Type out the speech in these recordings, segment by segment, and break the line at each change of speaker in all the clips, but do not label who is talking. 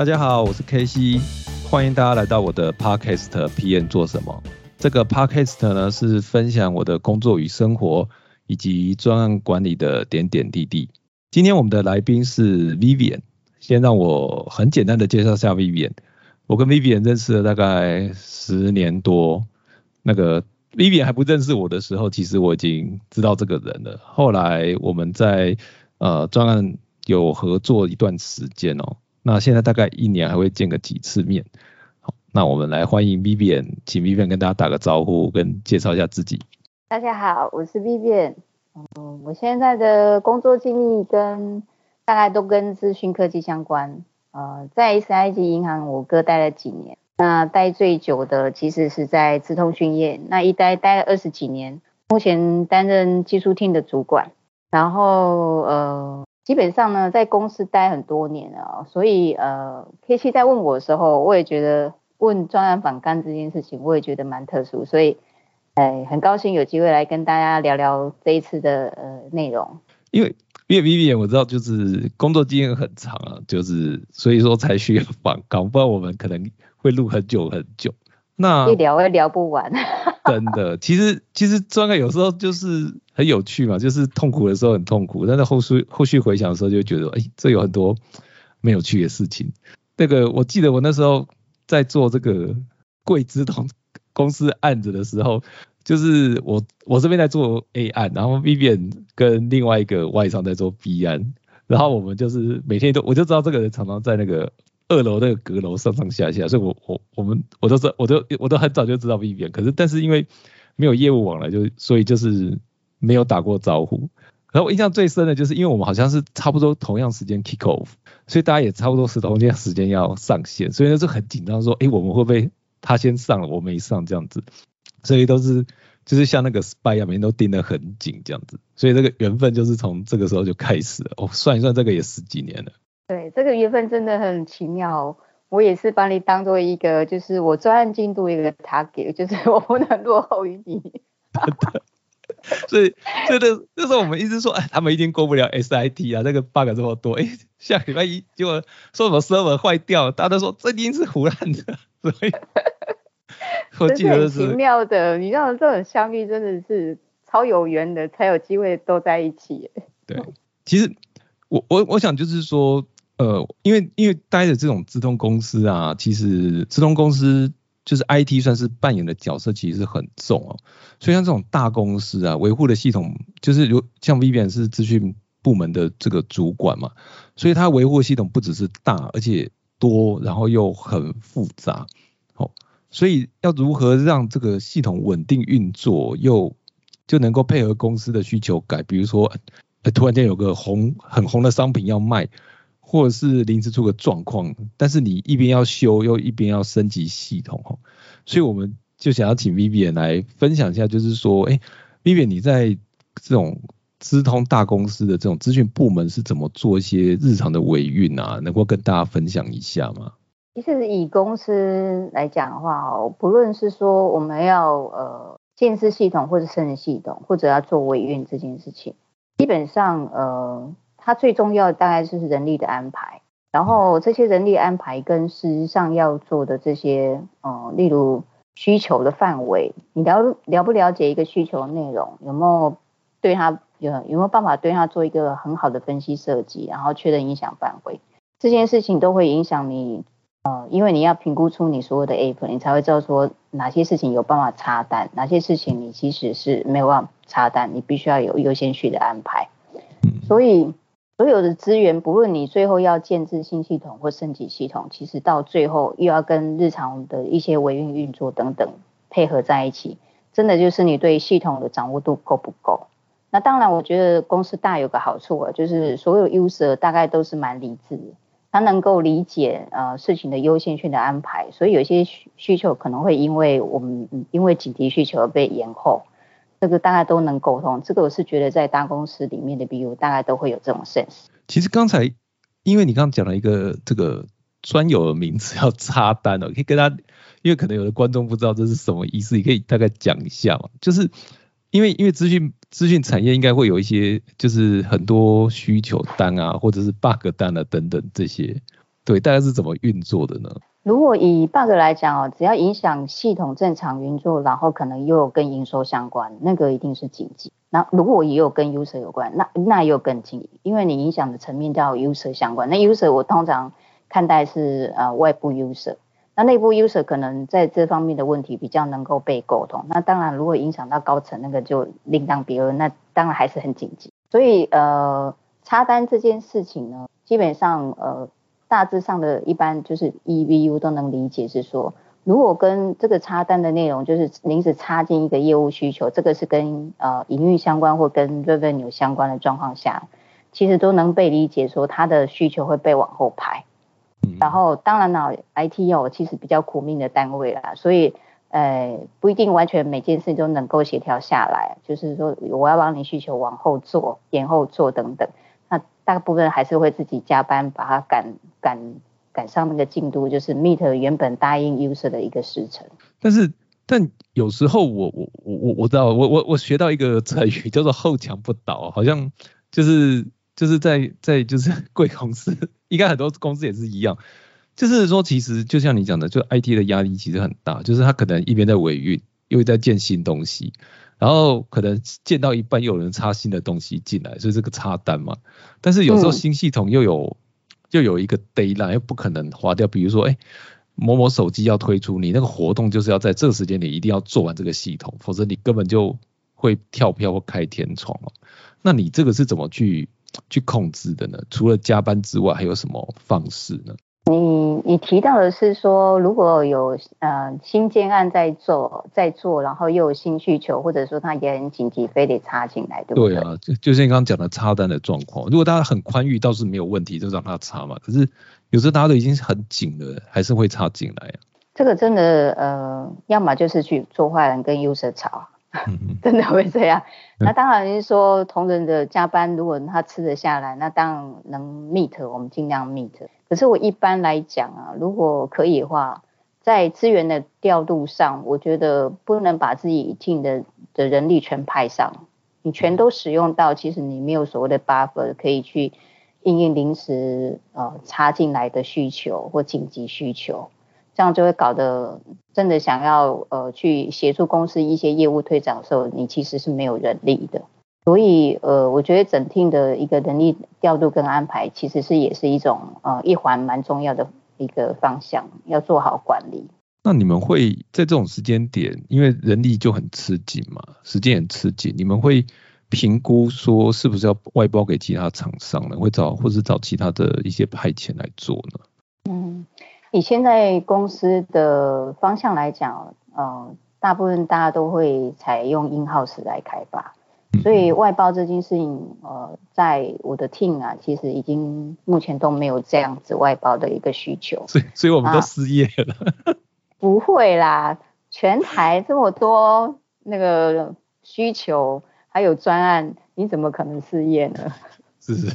大家好，我是 K C，欢迎大家来到我的 Podcast PM 做什么？这个 Podcast 呢是分享我的工作与生活，以及专案管理的点点滴滴。今天我们的来宾是 Vivian，先让我很简单的介绍下 Vivian。我跟 Vivian 认识了大概十年多，那个 Vivian 还不认识我的时候，其实我已经知道这个人了。后来我们在呃专案有合作一段时间哦。那现在大概一年还会见个几次面，好，那我们来欢迎 Vivian，请 Vivian 跟大家打个招呼，跟介绍一下自己。
大家好，我是 Vivian，嗯，我现在的工作经历跟大概都跟资讯科技相关，呃，在 SIG 银行我哥待了几年，那待最久的其实是在资通讯业，那一待待了二十几年，目前担任技术厅的主管，然后呃。基本上呢，在公司待很多年了，所以呃，K 七在问我的时候，我也觉得问专案反干这件事情，我也觉得蛮特殊，所以哎，很高兴有机会来跟大家聊聊这一次的呃内容。
因为因为 Vivian 我知道就是工作经验很长啊，就是所以说才需要反刚，不然我们可能会录很久很久。
那一聊也聊不完。
真的，其实其实专案有时候就是很有趣嘛，就是痛苦的时候很痛苦，但是后续后续回想的时候就觉得，哎，这有很多没有趣的事情。那个我记得我那时候在做这个贵资同公司案子的时候，就是我我这边在做 A 案，然后 Vivian 跟另外一个外商在做 B 案，然后我们就是每天都我就知道这个人常常在那个。二楼那个阁楼上上下下，所以我我我们我都是我都我都很早就知道 B B，可是但是因为没有业务往来，就所以就是没有打过招呼。然后我印象最深的就是，因为我们好像是差不多同样时间 kick off，所以大家也差不多是同样时间要上线，所以那时候很紧张，说哎我们会不会他先上了我没上这样子，所以都是就是像那个 spy 一样，每天都盯得很紧这样子，所以这个缘分就是从这个时候就开始了。哦，算一算这个也十几年了。
对，这个缘分真的很奇妙。我也是把你当做一个，就是我专案进度一个 target，就是我不能落后于你。
所以，所以那那时候我们一直说，哎，他们一定过不了 SIT 啊，那个 bug 这么多，哎，下礼拜一结果说什么 server 坏掉，大家都说这一定是胡乱的。所以，
我记得是奇妙的，你知道这种相遇真的是超有缘的，才有机会都在一起。
对，其实我我我想就是说。呃，因为因为待的这种自通公司啊，其实自通公司就是 IT 算是扮演的角色其实很重哦，所以像这种大公司啊，维护的系统就是有像 Vivian 是资讯部门的这个主管嘛，所以他维护系统不只是大，而且多，然后又很复杂，哦，所以要如何让这个系统稳定运作，又就能够配合公司的需求改，比如说突然间有个红很红的商品要卖。或者是临时出个状况，但是你一边要修，又一边要升级系统哈，所以我们就想要请 Vivian 来分享一下，就是说，哎，Vivian 你在这种资通大公司的这种资讯部门是怎么做一些日常的维运啊？能够跟大家分享一下吗？
其实以公司来讲的话哦，不论是说我们要呃建设系统，或者升级系统，或者要做维运这件事情，基本上呃。它最重要的大概就是人力的安排，然后这些人力安排跟事实上要做的这些，呃，例如需求的范围，你了了不了解一个需求内容，有没有对他有有没有办法对他做一个很好的分析设计，然后确认影响范围，这件事情都会影响你，呃，因为你要评估出你所有的 app，，你才会知道说哪些事情有办法插单，哪些事情你其实是没有办法插单，你必须要有优先序的安排，所以。所有的资源，不论你最后要建置新系统或升级系统，其实到最后又要跟日常的一些维运运作等等配合在一起，真的就是你对系统的掌握度够不够？那当然，我觉得公司大有个好处啊，就是所有 user 大概都是蛮理智的，他能够理解呃事情的优先性的安排，所以有些需需求可能会因为我们因为紧急需求而被延后。这个大概都能沟通，这个我是觉得在大公司里面的 BU 大概都会有这种 sense。
其实刚才因为你刚刚讲了一个这个专有的名词 要插单哦，可以跟他，因为可能有的观众不知道这是什么意思，你可以大概讲一下嘛。就是因为因为资讯资讯产业应该会有一些就是很多需求单啊，或者是 bug 单啊等等这些。对，大概是怎么运作的呢？
如果以 bug 来讲哦，只要影响系统正常运作，然后可能又跟营收相关，那个一定是紧急。那如果也有跟 user 有关，那那又更紧，因为你影响的层面叫 user 相关。那 user 我通常看待是呃外部 user，那内部 user 可能在这方面的问题比较能够被沟通。那当然，如果影响到高层，那个就另当别论。那当然还是很紧急。所以呃，插单这件事情呢，基本上呃。大致上的一般就是 EVU 都能理解，是说如果跟这个插单的内容就是临时插进一个业务需求，这个是跟呃营运相关或跟 revenue 相关的状况下，其实都能被理解说它的需求会被往后排。然后当然了，IT 哦其实比较苦命的单位啦，所以呃不一定完全每件事情都能够协调下来，就是说我要帮你需求往后做、延后做等等。大部分还是会自己加班，把它赶赶赶上那个进度，就是 meet 原本答应 user 的一个时程。
但是，但有时候我我我我我知道，我我我学到一个成语叫做后墙不倒，好像就是就是在在就是 贵公司，应该很多公司也是一样，就是说其实就像你讲的，就 IT 的压力其实很大，就是他可能一边在维运，又在建新东西。然后可能建到一半又有人插新的东西进来，所以这个插单嘛。但是有时候新系统又有又有一个 d a y l i n e 又不可能划掉。比如说，哎，某某手机要推出，你那个活动就是要在这个时间点一定要做完这个系统，否则你根本就会跳票或开天窗了。那你这个是怎么去去控制的呢？除了加班之外，还有什么方式呢？
你你提到的是说，如果有呃新建案在做在做，然后又有新需求，或者说他也很紧急，非得插进来，对不对？
对啊，就就像你刚刚讲的插单的状况，如果大家很宽裕，倒是没有问题，就让他插嘛。可是有时候大家都已经很紧了，还是会插进来啊。
这个真的呃，要么就是去做坏人跟 user 吵。真的会这样？那当然是说同仁的加班，如果他吃得下来，那当然能 meet，我们尽量 meet。可是我一般来讲啊，如果可以的话，在资源的调度上，我觉得不能把自己进的的人力全派上，你全都使用到，其实你没有所谓的 buffer 可以去应应临时呃插进来的需求或紧急需求。这样就会搞得真的想要呃去协助公司一些业务推展的时候，你其实是没有人力的。所以呃，我觉得整厅的一个人力调度跟安排，其实是也是一种呃一环蛮重要的一个方向，要做好管理。
那你们会在这种时间点，因为人力就很吃紧嘛，时间很吃紧，你们会评估说是不是要外包给其他厂商呢？会找或是找其他的一些派遣来做呢？
嗯。以现在公司的方向来讲，呃，大部分大家都会采用 in house 来开发，所以外包这件事情，呃，在我的 team 啊，其实已经目前都没有这样子外包的一个需求。
所以，所以我们都失业了。
不会啦，全台这么多那个需求，还有专案，你怎么可能失业呢？
是是，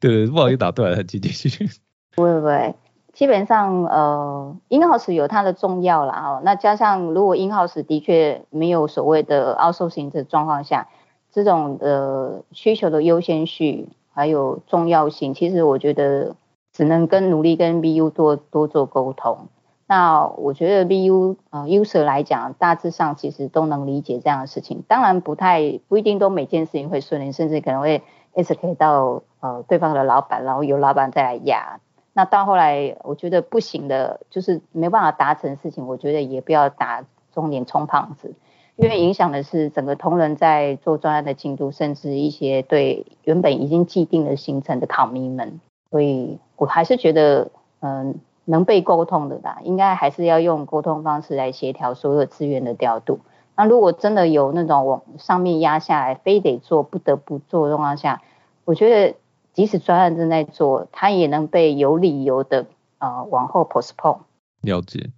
对，不好意思打断了，继续。
不会不会。基本上，呃，in house 有它的重要啦，哦，那加上如果 in house 的确没有所谓的 outsourcing 的状况下，这种的需求的优先序还有重要性，其实我觉得只能跟努力跟 BU 多多做沟通。那我觉得 BU 呃 user 来讲，大致上其实都能理解这样的事情，当然不太不一定都每件事情会顺利，甚至可能会 s k 到呃对方的老板，然后由老板再来压。那到后来，我觉得不行的，就是没办法达成事情，我觉得也不要打中年充胖子，因为影响的是整个同仁在做专案的进度，甚至一些对原本已经既定的行程的考迷们。所以我还是觉得，嗯，能被沟通的吧，应该还是要用沟通方式来协调所有资源的调度。那如果真的有那种往上面压下来，非得做不得不做状况下，我觉得。即使专案正在做，它也能被有理由的呃往后 postpone。
了解，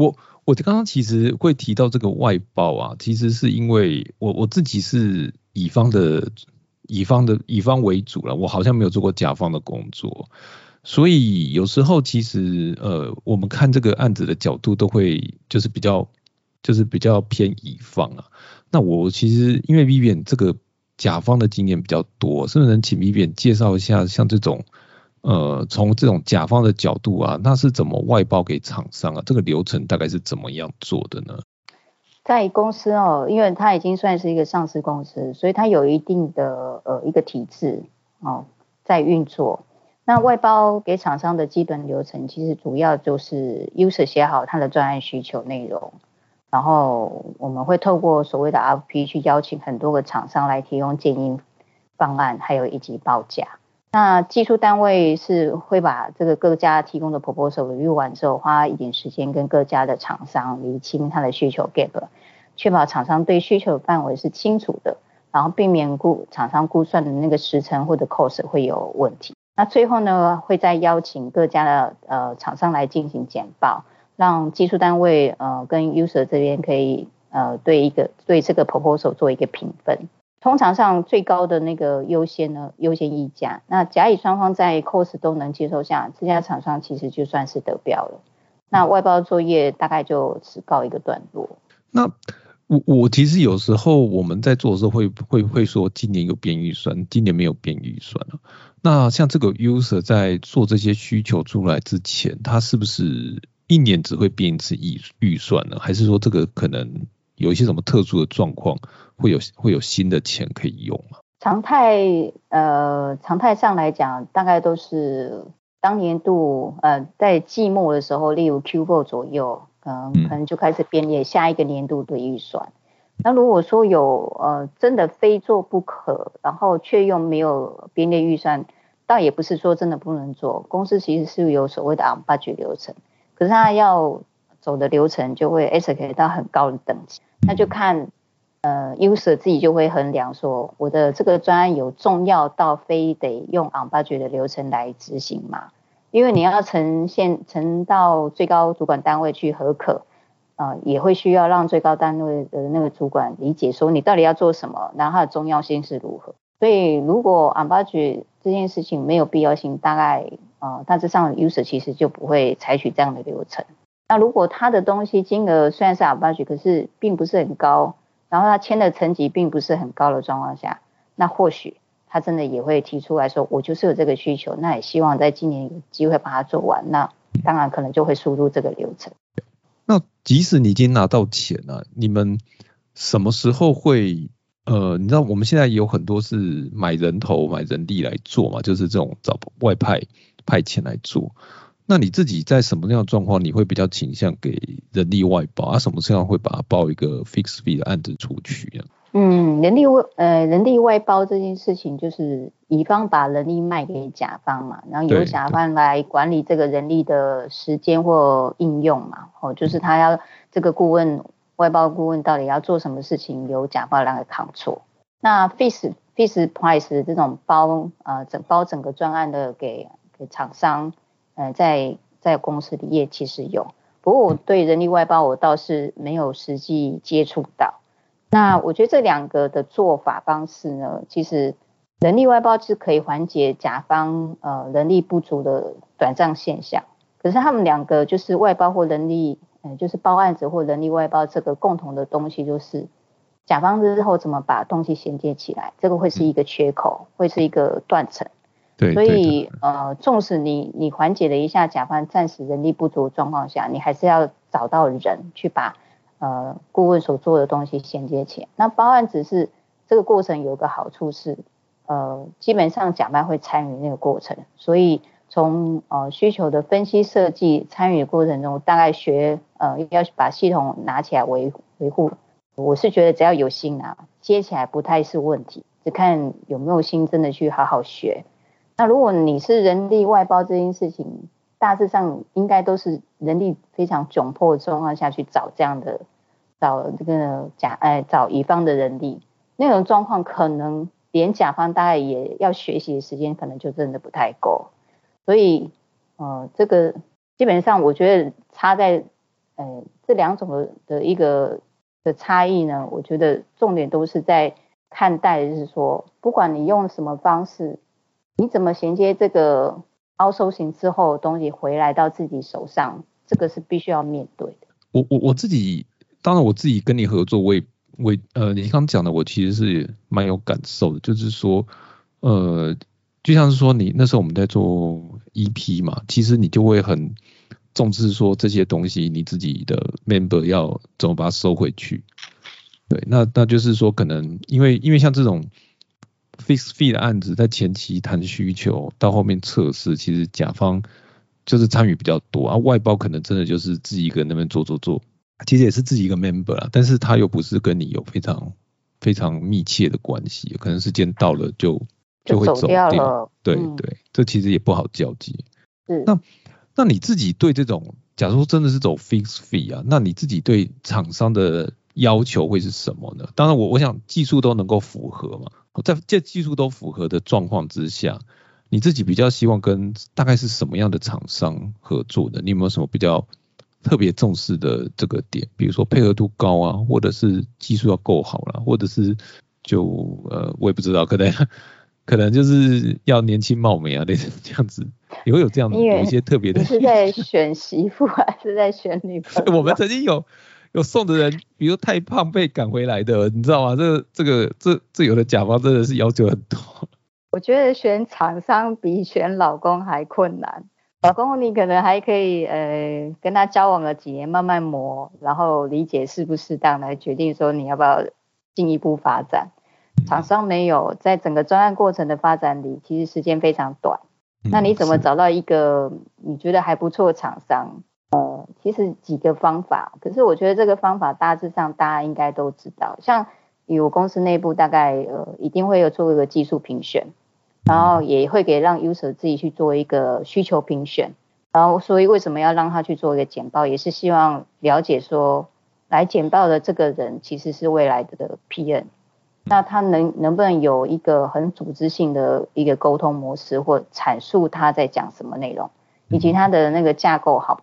我我刚刚其实会提到这个外包啊，其实是因为我我自己是乙方的乙方的乙方为主了，我好像没有做过甲方的工作，所以有时候其实呃我们看这个案子的角度都会就是比较就是比较偏乙方啊。那我其实因为 Vivian 这个。甲方的经验比较多，是不是能请 Vivian 介绍一下像这种呃，从这种甲方的角度啊，那是怎么外包给厂商啊？这个流程大概是怎么样做的呢？
在公司哦，因为它已经算是一个上市公司，所以它有一定的呃一个体制哦在运作。那外包给厂商的基本流程，其实主要就是 user 写好他的专案需求内容，然后我们会透过所谓的 RFP 去邀请很多个厂商来提供建议方案，还有以及报价。那技术单位是会把这个各家提供的 proposal review 完之后，花一点时间跟各家的厂商厘清他的需求 gap，确保厂商对需求范围是清楚的，然后避免估厂商估算的那个时程或者 cost 会有问题。那最后呢，会再邀请各家的呃厂商来进行简报，让技术单位呃跟 user 这边可以呃对一个对这个 proposal 做一个评分。通常上最高的那个优先呢，优先议价。那甲乙双方在 cost 都能接受下，这家厂商其实就算是得标了。那外包作业大概就只告一个段落。
那我我其实有时候我们在做的时候会会会说，今年有变预算，今年没有变预算了。那像这个 user 在做这些需求出来之前，他是不是一年只会变一次预预算呢？还是说这个可能？有一些什么特殊的状况，会有会有新的钱可以用吗？
常态呃，常态上来讲，大概都是当年度呃在季末的时候，例如 Q4 左右，嗯，可能就开始编列下一个年度的预算。那如果说有呃真的非做不可，然后却又没有编列预算，倒也不是说真的不能做。公司其实是有所谓的 on budget 流程，可是它要走的流程就会 S K 到很高的等级。那就看，呃，user 自己就会衡量说，我的这个专案有重要到非得用 on budget 的流程来执行嘛？因为你要呈现呈到最高主管单位去核可，啊，也会需要让最高单位的那个主管理解说你到底要做什么，然后它的重要性是如何。所以如果 on budget 这件事情没有必要性，大概啊大致上 user 其实就不会采取这样的流程。那如果他的东西金额虽然是 a b u g 可是并不是很高，然后他签的层级并不是很高的状况下，那或许他真的也会提出来说，我就是有这个需求，那也希望在今年有机会把它做完。那当然可能就会输入这个流程。
那即使你已经拿到钱了，你们什么时候会？呃，你知道我们现在有很多是买人头、买人力来做嘛，就是这种找外派派遣来做。那你自己在什么样的状况，你会比较倾向给人力外包啊？什么时候会把它报一个 fix fee 的案子出去啊？
嗯，人力外呃人力外包这件事情，就是乙方把人力卖给甲方嘛，然后由甲方来管理这个人力的时间或应用嘛。哦，就是他要这个顾问外包顾问到底要做什么事情，由甲方来扛错。那 fix fix price 这种包呃整包整个专案的给给厂商。呃，在在公司里也其实有，不过我对人力外包我倒是没有实际接触到。那我觉得这两个的做法方式呢，其实人力外包是可以缓解甲方呃人力不足的短暂现象。可是他们两个就是外包或人力，呃，就是包案子或人力外包这个共同的东西，就是甲方日后怎么把东西衔接起来，这个会是一个缺口，会是一个断层。所以，呃，纵使你你缓解了一下甲方暂时人力不足状况下，你还是要找到人去把呃顾问所做的东西衔接起来。那包案只是这个过程有个好处是，呃，基本上甲方会参与那个过程，所以从呃需求的分析设计参与过程中，大概学呃要把系统拿起来维维护，我是觉得只要有心啊，接起来不太是问题，只看有没有心真的去好好学。那如果你是人力外包这件事情，大致上应该都是人力非常窘迫的状况下去找这样的，找这个甲哎找乙方的人力，那种状况可能连甲方大概也要学习的时间可能就真的不太够，所以呃这个基本上我觉得差在呃这两种的的一个的差异呢，我觉得重点都是在看待就是说，不管你用什么方式。你怎么衔接这个凹收型之后东西回来到自己手上？这个是必须要面对的。
我我我自己，当然我自己跟你合作，我也我呃，你刚刚讲的我其实是蛮有感受的，就是说，呃，就像是说你那时候我们在做 EP 嘛，其实你就会很重视说这些东西你自己的 member 要怎么把它收回去。对，那那就是说可能因为因为像这种 fix fee 的案子，在前期谈需求到后面测试，其实甲方就是参与比较多啊，外包可能真的就是自己一个人那边做做做，其实也是自己一个 member 啊，但是他又不是跟你有非常非常密切的关系，可能时间到了就
就
会走
掉了。
对对，这其实也不好交接。
嗯。
那那你自己对这种，假如说真的是走 fix fee 啊，那你自己对厂商的要求会是什么呢？当然我我想技术都能够符合嘛，在这技术都符合的状况之下，你自己比较希望跟大概是什么样的厂商合作的？你有没有什么比较特别重视的这个点？比如说配合度高啊，或者是技术要够好啦，或者是就呃我也不知道，可能。可能就是要年轻貌美啊，类似这样子，也会有这样的有一些特别的。
你是在选媳妇还是在选女朋友？
我们曾经有有送的人，比如太胖被赶回来的，你知道吗？这这个这这有的甲方真的是要求很多。
我觉得选厂商比选老公还困难。老公你可能还可以呃跟他交往了几年，慢慢磨，然后理解适不适当来决定说你要不要进一步发展。厂商没有在整个专案过程的发展里，其实时间非常短。那你怎么找到一个你觉得还不错的厂商？呃，其实几个方法，可是我觉得这个方法大致上大家应该都知道。像有公司内部大概呃一定会有做一个技术评选，然后也会给让 user 自己去做一个需求评选。然后所以为什么要让他去做一个简报，也是希望了解说来简报的这个人其实是未来的 PN，。那他能能不能有一个很组织性的一个沟通模式，或阐述他在讲什么内容，以及他的那个架构好？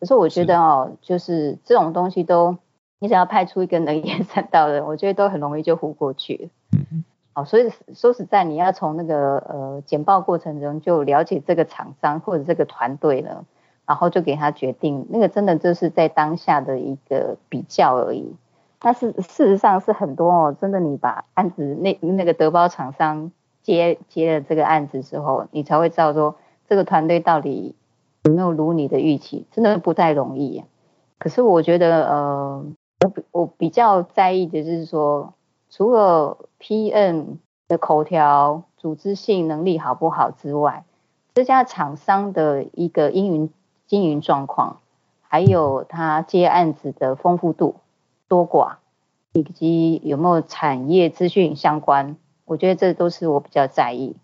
可是我觉得哦，就是这种东西都，你只要派出一个能言善道的人，我觉得都很容易就糊过去。嗯哦，所以说实在，你要从那个呃简报过程中就了解这个厂商或者这个团队了，然后就给他决定，那个真的就是在当下的一个比较而已。但是事实上是很多哦，真的，你把案子那那个德包厂商接接了这个案子之后，你才会知道说这个团队到底有没有如你的预期，真的不太容易。可是我觉得，呃，我我比较在意的就是说，除了 PM 的口条、组织性能力好不好之外，这家厂商的一个经营经营状况，还有他接案子的丰富度。多寡，以及有没有产业资讯相关，我觉得这都是我比较在意。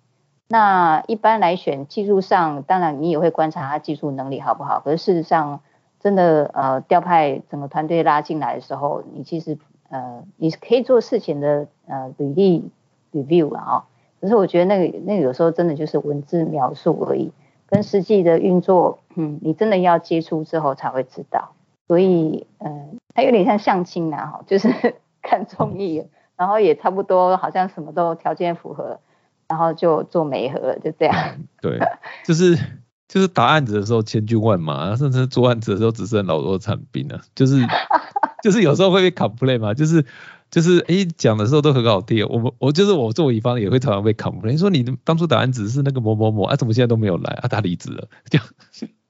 那一般来选技术上，当然你也会观察他技术能力好不好。可是事实上，真的呃调派整个团队拉进来的时候，你其实呃你可以做事情的呃履历 review 了啊。可是我觉得那个那个有时候真的就是文字描述而已，跟实际的运作，嗯，你真的要接触之后才会知道。所以，嗯，它有点像相亲呐，哈，就是看综艺，然后也差不多，好像什么都条件符合，然后就做媒合，就这样。
对，就是就是答案子的时候千军万马，甚至做案子的时候只剩老弱残兵了，就是 就是有时候会被 complain 嘛，就是就是哎讲的时候都很好听，我们我就是我作为乙方也会常常被 complain，说你当初答案子是那个某某某，啊怎么现在都没有来啊他离职了，这样。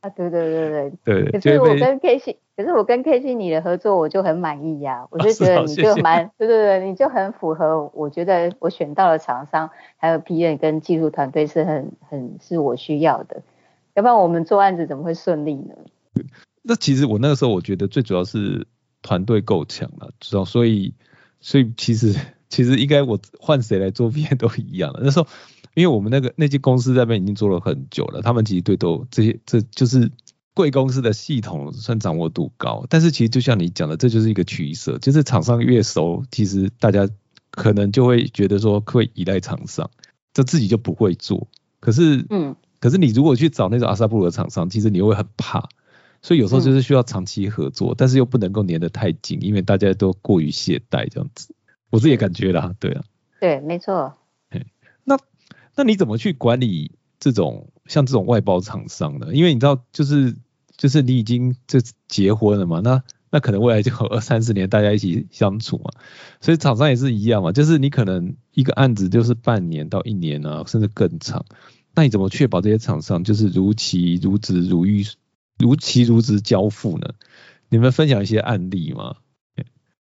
啊，对对对对
对。
可是我跟 K C，可是我跟 K C 你的合作我就很满意呀，我就觉得你就蛮，对对对，你就很符合，我觉得我选到了厂商，还有 P N 跟技术团队是很很是我需要的，要不然我们做案子怎么会顺利呢？
那其实我那个时候我觉得最主要是团队够强了，知道，所以所以其实其实应该我换谁来做 P N 都一样了，那时候。因为我们那个那间公司那边已经做了很久了，他们其实对都这些这就是贵公司的系统算掌握度高，但是其实就像你讲的，这就是一个取舍，就是厂商越熟，其实大家可能就会觉得说会依赖厂商，这自己就不会做。可是，嗯，可是你如果去找那种阿萨布鲁的厂商，其实你又会很怕，所以有时候就是需要长期合作，但是又不能够粘得太紧，因为大家都过于懈怠这样子。我自己感觉啦，对啊，
对，没错。
那那你怎么去管理这种像这种外包厂商呢？因为你知道，就是就是你已经这结婚了嘛，那那可能未来就有二三十年大家一起相处嘛。所以厂商也是一样嘛，就是你可能一个案子就是半年到一年啊，甚至更长。那你怎么确保这些厂商就是如期如职如预如期如职交付呢？你们分享一些案例吗？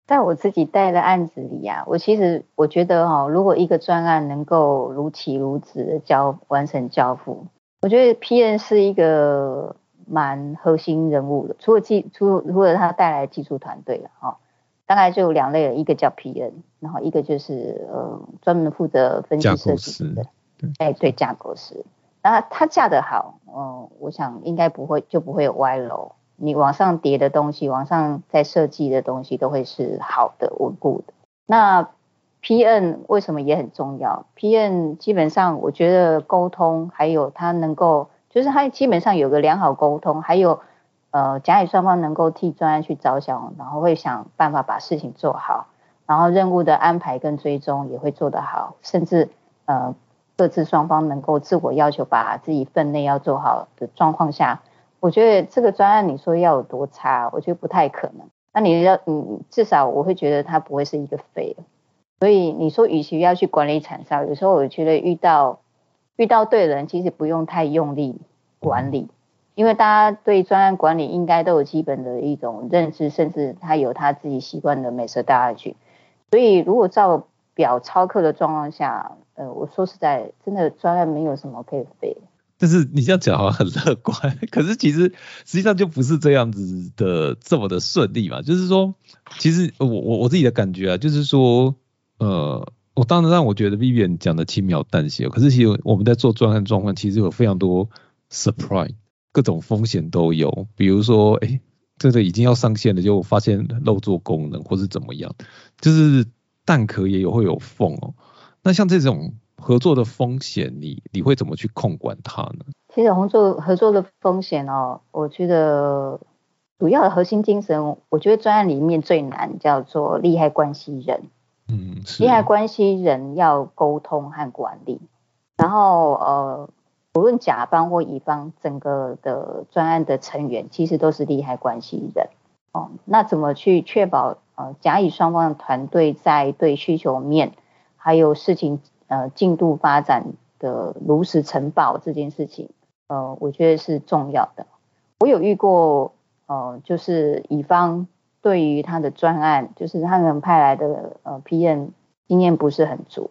在我自己带的案子里啊，我其实我觉得哈，如果一个专案能够如期如职的交完成交付，我觉得 P N 是一个蛮核心人物的。除了技，除除了他带来技术团队了哈，大概就两类了，一个叫 P N，然后一个就是呃专门负责分析设计的。哎，对，架构师，那他架得好，嗯，我想应该不会就不会有歪楼。你往上叠的东西，往上再设计的东西，都会是好的、稳固的。那 P N 为什么也很重要？P N 基本上我觉得沟通，还有他能够，就是他基本上有个良好沟通，还有呃甲乙双方能够替专案去着想，然后会想办法把事情做好，然后任务的安排跟追踪也会做得好，甚至呃。各自双方能够自我要求把自己分内要做好的状况下，我觉得这个专案你说要有多差，我觉得不太可能。那你要，嗯，至少我会觉得它不会是一个废。所以你说，与其要去管理产销，有时候我觉得遇到遇到对人，其实不用太用力管理，因为大家对专案管理应该都有基本的一种认知，甚至他有他自己习惯的美色大下去。所以如果照表操课的状况下，呃，我说实在，真的专案没有什么可以飞。
但是你这样讲好像很乐观，可是其实实际上就不是这样子的这么的顺利嘛。就是说，其实我我我自己的感觉啊，就是说，呃，我当然让我觉得 Vivian 讲的轻描淡写，可是其实我们在做专案状况，其实有非常多 surprise，各种风险都有。比如说，哎，这个已经要上线了，就发现漏做功能或是怎么样，就是蛋壳也有会有缝哦。那像这种合作的风险，你你会怎么去控管它呢？
其实合作合作的风险哦，我觉得主要的核心精神，我觉得专案里面最难叫做利害关系人。嗯，利害关系人要沟通和管理，然后呃，不论甲方或乙方，整个的专案的成员其实都是利害关系人。哦，那怎么去确保呃甲乙双方的团队在对需求面？还有事情呃进度发展的如实呈报这件事情，呃，我觉得是重要的。我有遇过，呃，就是乙方对于他的专案，就是他们派来的呃 PM 经验不是很足。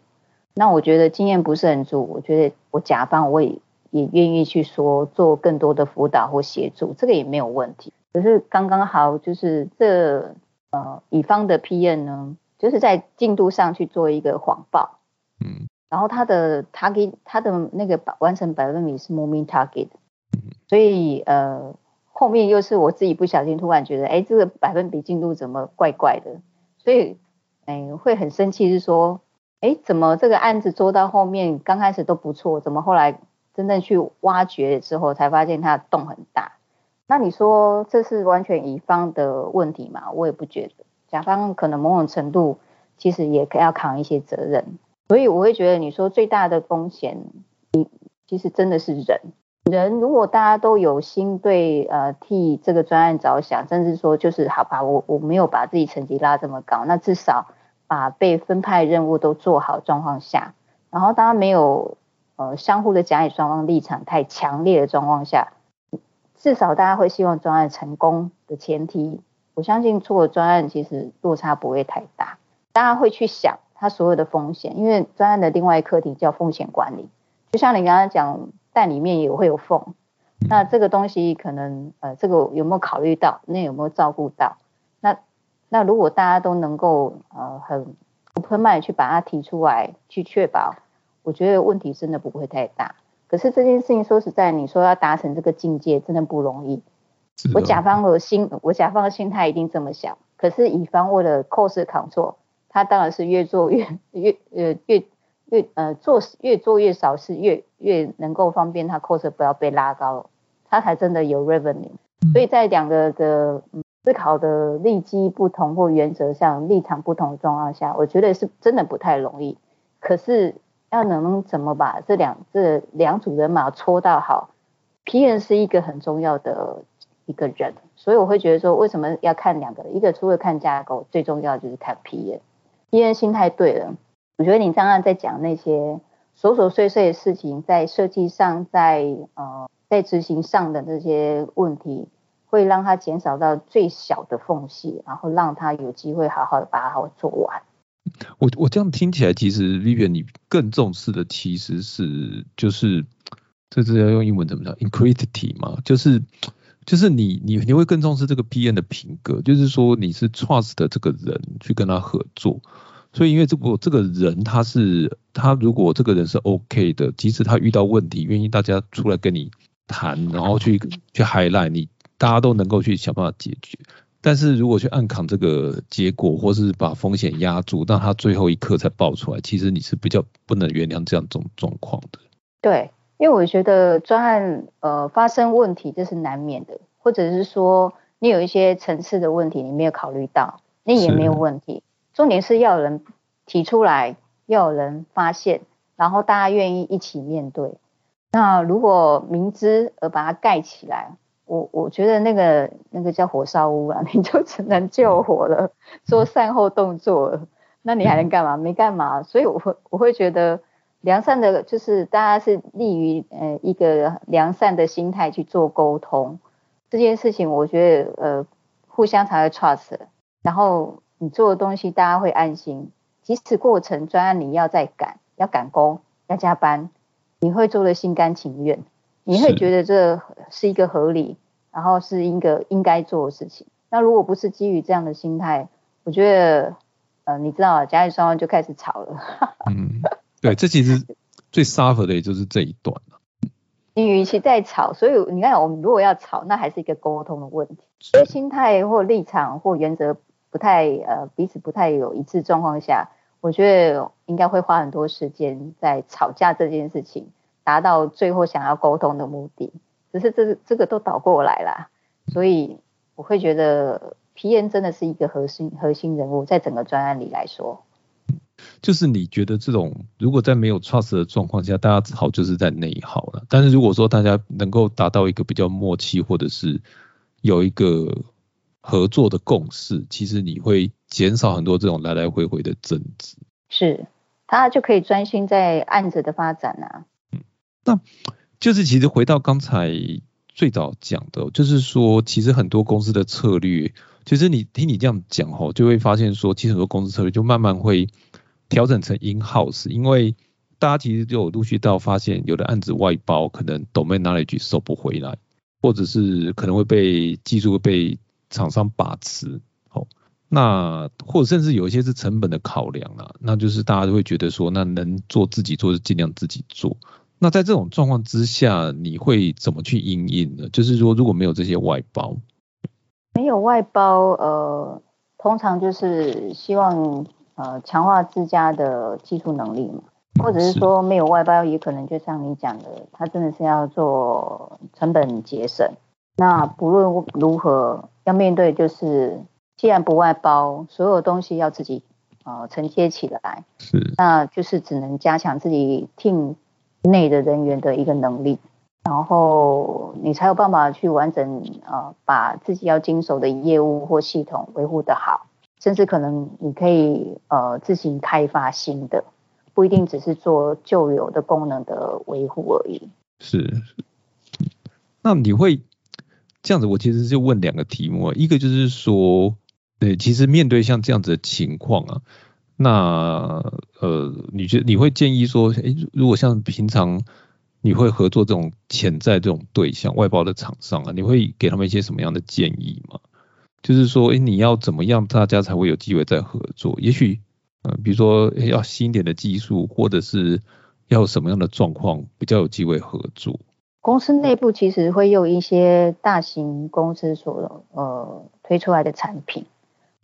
那我觉得经验不是很足，我觉得我甲方我也也愿意去说做更多的辅导或协助，这个也没有问题。可是刚刚好就是这呃乙方的 PM 呢。就是在进度上去做一个谎报，嗯，然后他的 target 他的那个完成百分比是 moving target，所以呃后面又是我自己不小心突然觉得，哎，这个百分比进度怎么怪怪的，所以哎会很生气，是说，哎，怎么这个案子做到后面刚开始都不错，怎么后来真正去挖掘之后才发现它的洞很大？那你说这是完全乙方的问题吗？我也不觉得。甲方可能某种程度其实也要扛一些责任，所以我会觉得你说最大的风险，你其实真的是人。人如果大家都有心对呃替这个专案着想，甚至说就是好吧，我我没有把自己成绩拉这么高，那至少把被分派任务都做好状况下，然后大家没有呃相互的甲乙双方立场太强烈的状况下，至少大家会希望专案成功的前提。我相信做专案其实落差不会太大，大家会去想它所有的风险，因为专案的另外一课题叫风险管理。就像你刚刚讲，蛋里面也会有缝，那这个东西可能呃，这个有没有考虑到？那有没有照顾到？那那如果大家都能够呃很 open mind 去把它提出来，去确保，我觉得问题真的不会太大。可是这件事情说实在，你说要达成这个境界，真的不容易。我甲方的心，我甲方的心态一定这么想。可是乙方为了 cost control，他当然是越做越越呃越越呃做越做越少是，越越能够方便他 cost 不要被拉高，他才真的有 revenue。所以在两个的思考的利基不同或原则上立场不同的状况下，我觉得是真的不太容易。可是要能怎么把这两这两组人马搓到好，P N 是一个很重要的。一个人，所以我会觉得说，为什么要看两个？一个除了看架构，最重要就是看 P N PM，PM 心态对了。我觉得你刚刚在讲那些琐琐碎碎的事情，在设计上，在呃，在执行上的这些问题，会让他减少到最小的缝隙，然后让他有机会好好的把它做完。
我我这样听起来，其实 Vivian 你更重视的其实是就是这是要用英文怎么讲 i n c r e d i t y 嘛，就是就是你你你会更重视这个 PM 的品格，就是说你是 trust 的这个人去跟他合作。所以，因为这部这个人他是他，如果这个人是 OK 的，即使他遇到问题，愿意大家出来跟你谈，然后去去 highlight 你，大家都能够去想办法解决。但是如果去暗扛这个结果，或是把风险压住，让他最后一刻才爆出来，其实你是比较不能原谅这样种状况的。
对，因为我觉得专案呃发生问题这是难免的，或者是说你有一些层次的问题你没有考虑到，那也没有问题。重点是要有人提出来，要有人发现，然后大家愿意一起面对。那如果明知而把它盖起来，我我觉得那个那个叫火烧屋啊，你就只能救火了，做善后动作了。那你还能干嘛？没干嘛。所以我会我会觉得良善的，就是大家是利于呃一个良善的心态去做沟通这件事情。我觉得呃互相才会 trust，然后。你做的东西，大家会安心。即使过程专案你要再赶，要赶工，要加班，你会做的心甘情愿，你会觉得这是一个合理，然后是一个应该做的事情。那如果不是基于这样的心态，我觉得，呃，你知道，家里双方就开始吵了。
对，这其实最 suffer 的也就是这一段了。
你与其在吵，所以你看，我们如果要吵，那还是一个沟通的问题。所以心态或立场或原则。不太呃彼此不太有一致状况下，我觉得应该会花很多时间在吵架这件事情，达到最后想要沟通的目的。只是这这个都倒过来了，所以我会觉得皮恩真的是一个核心核心人物，在整个专案里来说。
就是你觉得这种如果在没有 trust 的状况下，大家吵就是在内耗了。但是如果说大家能够达到一个比较默契，或者是有一个。合作的共识，其实你会减少很多这种来来回回的争执。
是，他就可以专心在案子的发展啊。
嗯，那就是其实回到刚才最早讲的，就是说，其实很多公司的策略，其实你听你这样讲吼，就会发现说，其实很多公司策略就慢慢会调整成 in house，因为大家其实就有陆续到发现，有的案子外包可能 domain knowledge 收不回来，或者是可能会被技术被厂商把持，好，那或者甚至有一些是成本的考量啊，那就是大家都会觉得说，那能做自己做就尽量自己做。那在这种状况之下，你会怎么去应应呢？就是说，如果没有这些外包，
没有外包，呃，通常就是希望呃强化自家的技术能力嘛，或者是说没有外包，也可能就像你讲的，他真的是要做成本节省。那不论如何。要面对就是，既然不外包，所有东西要自己呃承接起来，
是，
那就是只能加强自己 team 内的人员的一个能力，然后你才有办法去完整呃把自己要经手的业务或系统维护的好，甚至可能你可以呃自行开发新的，不一定只是做旧有的功能的维护而已。
是，那你会？这样子，我其实就问两个题目，一个就是说，对，其实面对像这样子的情况啊，那呃，你觉你会建议说，诶，如果像平常你会合作这种潜在这种对象外包的厂商啊，你会给他们一些什么样的建议吗？就是说，诶，你要怎么样大家才会有机会再合作？也许，呃，比如说要新一点的技术，或者是要什么样的状况比较有机会合作？
公司内部其实会用一些大型公司所呃推出来的产品，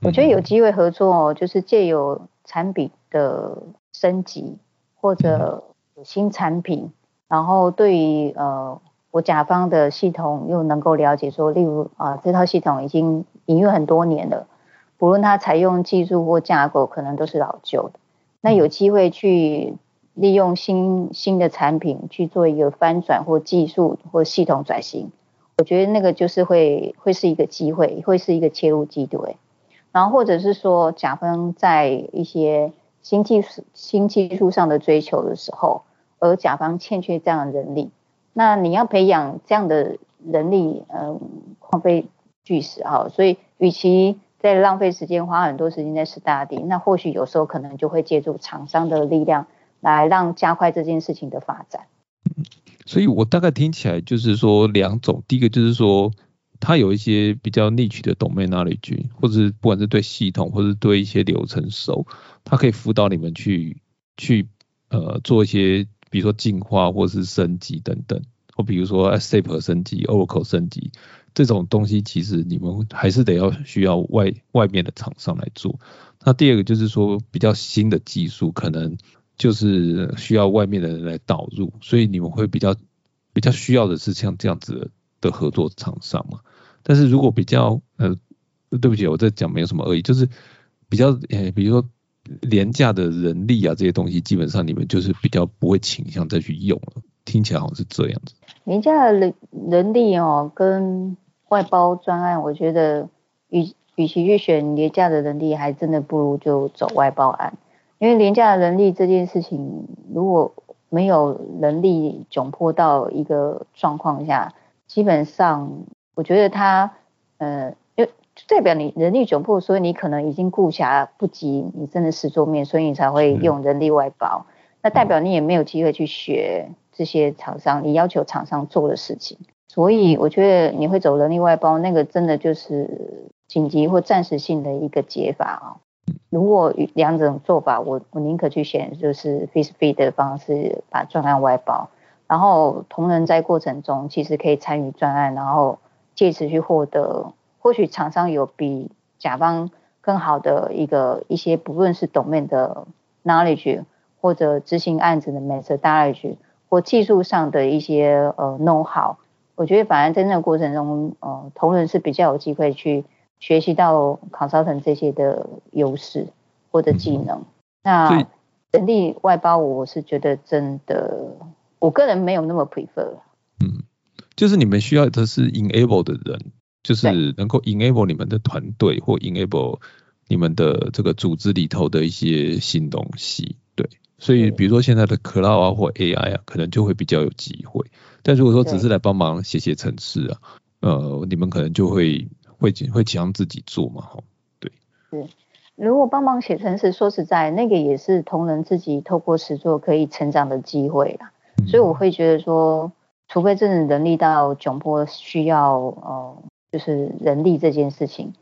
我觉得有机会合作哦，就是借由产品的升级或者有新产品，然后对于呃我甲方的系统又能够了解说，例如啊这套系统已经营运很多年了，不论它采用技术或架构可能都是老旧的，那有机会去。利用新新的产品去做一个翻转或技术或系统转型，我觉得那个就是会会是一个机会，会是一个切入机对。然后或者是说，甲方在一些新技术、新技术上的追求的时候，而甲方欠缺这样的人力，那你要培养这样的人力，嗯，花费巨石哈。所以，与其在浪费时间，花很多时间在 study，那或许有时候可能就会借助厂商的力量来让加快这件事情的发展。
所以我大概听起来就是说两种，第一个就是说，它有一些比较 niche 的 domain knowledge，或者是不管是对系统或者对一些流程熟，它可以辅导你们去去呃做一些，比如说进化或是升级等等，或比如说 SAP 升级、Oracle 升级这种东西，其实你们还是得要需要外外面的厂商来做。那第二个就是说比较新的技术，可能就是需要外面的人来导入，所以你们会比较比较需要的是像这样子的合作厂商嘛。但是如果比较呃，对不起，我在讲没有什么恶意，就是比较呃，比如说廉价的人力啊这些东西，基本上你们就是比较不会倾向再去用了。听起来好像是这样子。
廉价的人人力哦，跟外包专案，我觉得与与其去选廉价的人力，还真的不如就走外包案。因为廉价的人力这件事情，如果没有人力窘迫到一个状况下，基本上我觉得他，呃，就代表你人力窘迫，所以你可能已经顾暇不及你真的实做面，所以你才会用人力外包。那代表你也没有机会去学这些厂商你要求厂商做的事情，所以我觉得你会走人力外包，那个真的就是紧急或暂时性的一个解法啊。如果两种做法，我我宁可去选就是 face feed 的方式，把专案外包，然后同仁在过程中其实可以参与专案，然后借此去获得，或许厂商有比甲方更好的一个一些不论是 domain 的 knowledge 或者执行案子的 methodology 或技术上的一些呃 know how，我觉得反而在那个过程中，呃同仁是比较有机会去。学习到 consultant 这些的优势或者技能，那人力外包我是觉得真的，我个人没有那么 prefer。
嗯，就是你们需要的是 enable 的人，就是能够 enable 你们的团队或 enable 你们的这个组织里头的一些新东西。对，所以比如说现在的 cloud 啊或 AI 啊，可能就会比较有机会。但如果说只是来帮忙写写程式啊，呃，你们可能就会。会会强自己做嘛？哈，对。
是，如果帮忙写程式，说实在，那个也是同仁自己透过实作可以成长的机会啦。所以我会觉得说，除非真的人力到窘迫需要呃，就是人力这件事情，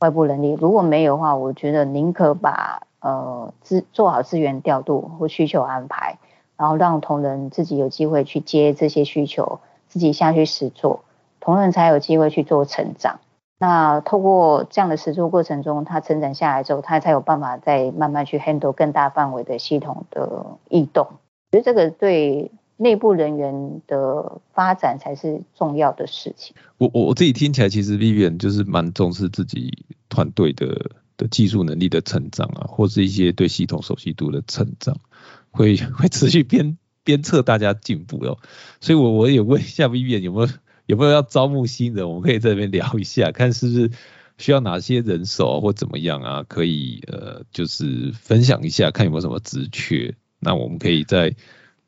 外部人力，如果没有的话，我觉得宁可把呃资做好资源调度或需求安排，然后让同仁自己有机会去接这些需求，自己下去实做，同仁才有机会去做成长。那透过这样的实做过程中，他成长下来之后，他才有办法再慢慢去 handle 更大范围的系统的异动。所以这个对内部人员的发展才是重要的事情。
我我我自己听起来，其实 Vivian 就是蛮重视自己团队的的技术能力的成长啊，或是一些对系统熟悉度的成长，会 会持续鞭鞭策大家进步哦。所以我我也问一下 Vivian 有没有。有没有要招募新人？我们可以在这边聊一下，看是不是需要哪些人手或怎么样啊？可以呃，就是分享一下，看有没有什么职缺。那我们可以在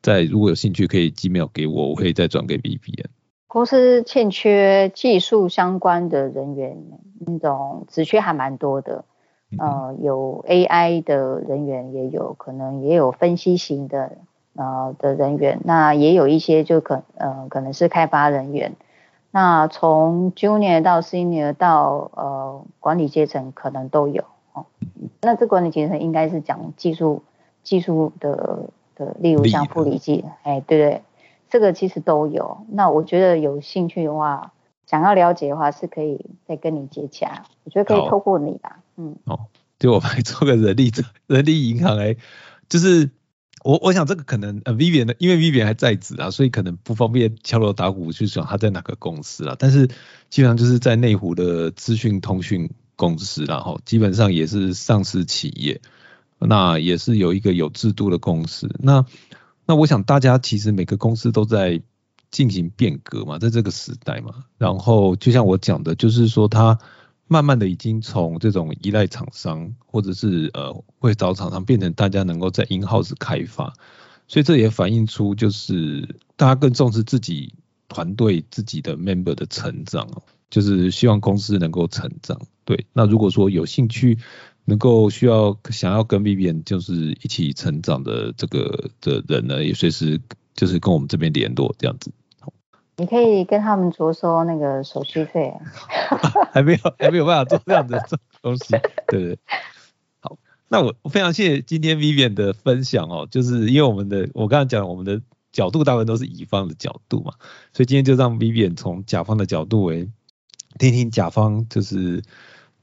在如果有兴趣，可以寄 mail 给我，我可以再转给 B B N。
公司欠缺技术相关的人员，那种职缺还蛮多的。呃，有 A I 的人员，也有可能也有分析型的呃的人员，那也有一些就可呃可能是开发人员。那从 junior 到 senior 到呃管理阶层可能都有哦。那这管理阶层应该是讲技术技术的的，例如像护理技，哎，对对，这个其实都有。那我觉得有兴趣的话，想要了解的话，是可以再跟你接洽。我觉得可以透过你吧，嗯。
哦，就我来做个人力 人力银行哎，就是。我我想这个可能呃，Vivian，因为 Vivian 还在职啊，所以可能不方便敲锣打鼓去讲他在哪个公司啊。但是基本上就是在内湖的资讯通讯公司，然后基本上也是上市企业，那也是有一个有制度的公司。那那我想大家其实每个公司都在进行变革嘛，在这个时代嘛。然后就像我讲的，就是说他慢慢的已经从这种依赖厂商，或者是呃会找厂商，变成大家能够在 in house 开发。所以这也反映出就是大家更重视自己团队自己的 member 的成长哦，就是希望公司能够成长。对，那如果说有兴趣。能够需要想要跟 Vivian 就是一起成长的这个的人呢，也随时就是跟我们这边联络这样子。
你可以跟他们着收那个手续费。
还没有还没有办法做这样的东西，对对。好，那我我非常谢谢今天 Vivian 的分享哦，就是因为我们的我刚才讲我们的角度大部分都是乙方的角度嘛，所以今天就让 Vivian 从甲方的角度为听听甲方就是。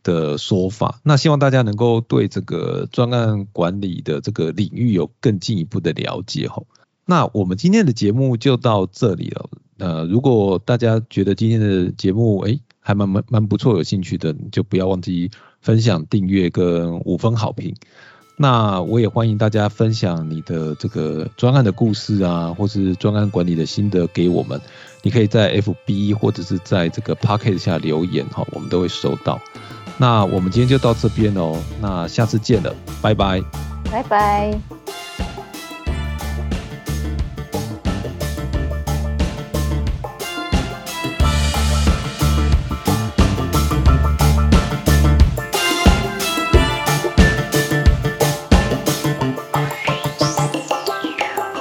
的说法，那希望大家能够对这个专案管理的这个领域有更进一步的了解吼。那我们今天的节目就到这里了。呃，如果大家觉得今天的节目哎还蛮蛮蛮不错，有兴趣的，就不要忘记分享、订阅跟五分好评。那我也欢迎大家分享你的这个专案的故事啊，或是专案管理的心得给我们。你可以在 FB 或者是在这个 Pocket 下留言哈，我们都会收到。那我们今天就到这边哦，那下次见了，拜拜，
拜拜。